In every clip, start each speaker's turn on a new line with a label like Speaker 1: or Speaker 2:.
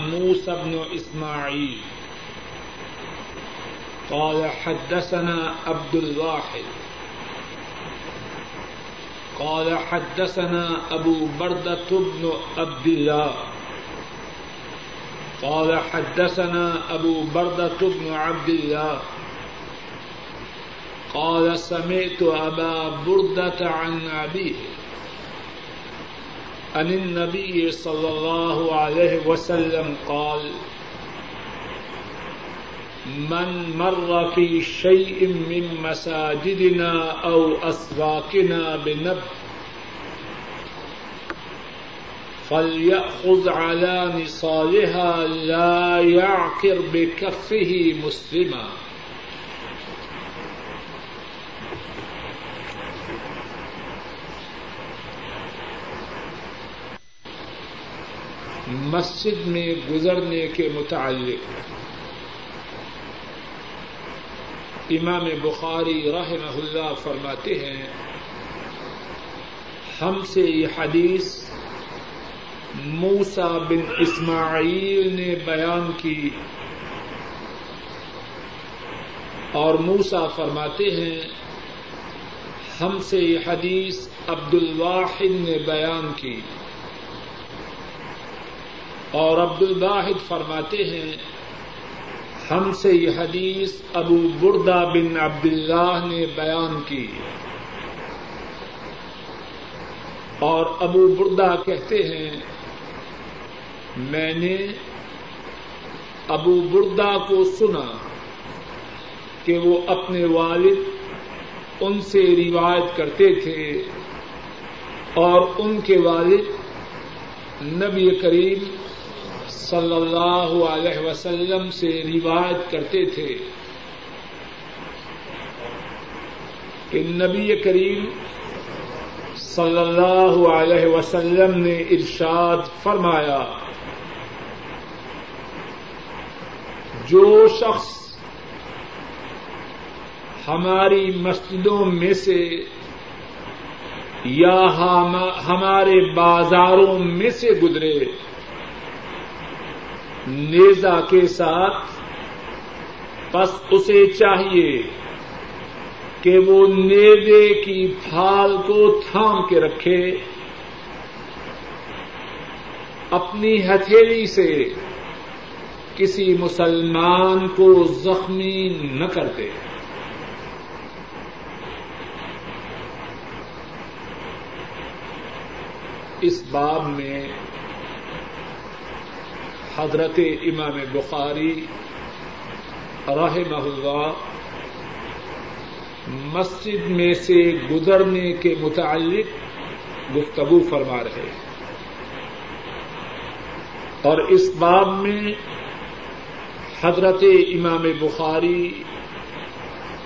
Speaker 1: موسى بن إسماعيل. قال حدثنا عبد الواحد. قال حدثنا أبو بردة بن عبد الله. قال حدثنا أبو بردة بن عبد الله. قال سمعت أبا بردة عن أبيه. عن النبي صلى الله عليه وسلم قال، من مر في شيء من مساجدنا أو أسواقنا بنب، فليأخذ على نصالها لا يعكر بكفه مسلما. مسجد میں گزرنے کے متعلق۔ امام بخاری رحمہ اللہ فرماتے ہیں، ہم سے یہ حدیث موسا بن اسماعیل نے بیان کی۔ اور موسا فرماتے ہیں، ہم سے یہ حدیث عبد الواحد نے بیان کی۔ اور عبد الواحد فرماتے ہیں، ہم سے یہ حدیث ابو بردا بن عبد اللہ نے بیان کی۔ اور ابو بردا کہتے ہیں، میں نے ابو بردا کو سنا کہ وہ اپنے والد ان سے روایت کرتے تھے اور ان کے والد نبی کریم صلی اللہ علیہ وسلم سے روایت کرتے تھے کہ نبی کریم صلی اللہ علیہ وسلم نے ارشاد فرمایا، جو شخص ہماری مسجدوں میں سے یا ہمارے بازاروں میں سے گزرے نیزا کے ساتھ، بس اسے چاہیے کہ وہ نیزے کی پھال کو تھام کے رکھے۔ اپنی ہتھیلی سے کسی مسلمان کو زخمی نہ کرتے اس باب میں حضرت امام بخاری رحمہ اللہ مسجد میں سے گزرنے کے متعلق گفتگو فرما رہے اور اس باب میں حضرت امام بخاری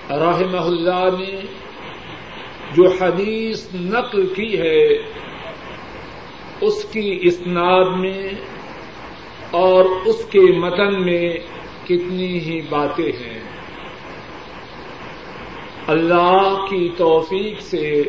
Speaker 1: رحمہ اللہ نے جو حدیث نقل کی ہے، اس کی اسناد میں اور اس کے متن میں کتنی ہی باتیں ہیں۔ اللہ کی توفیق سے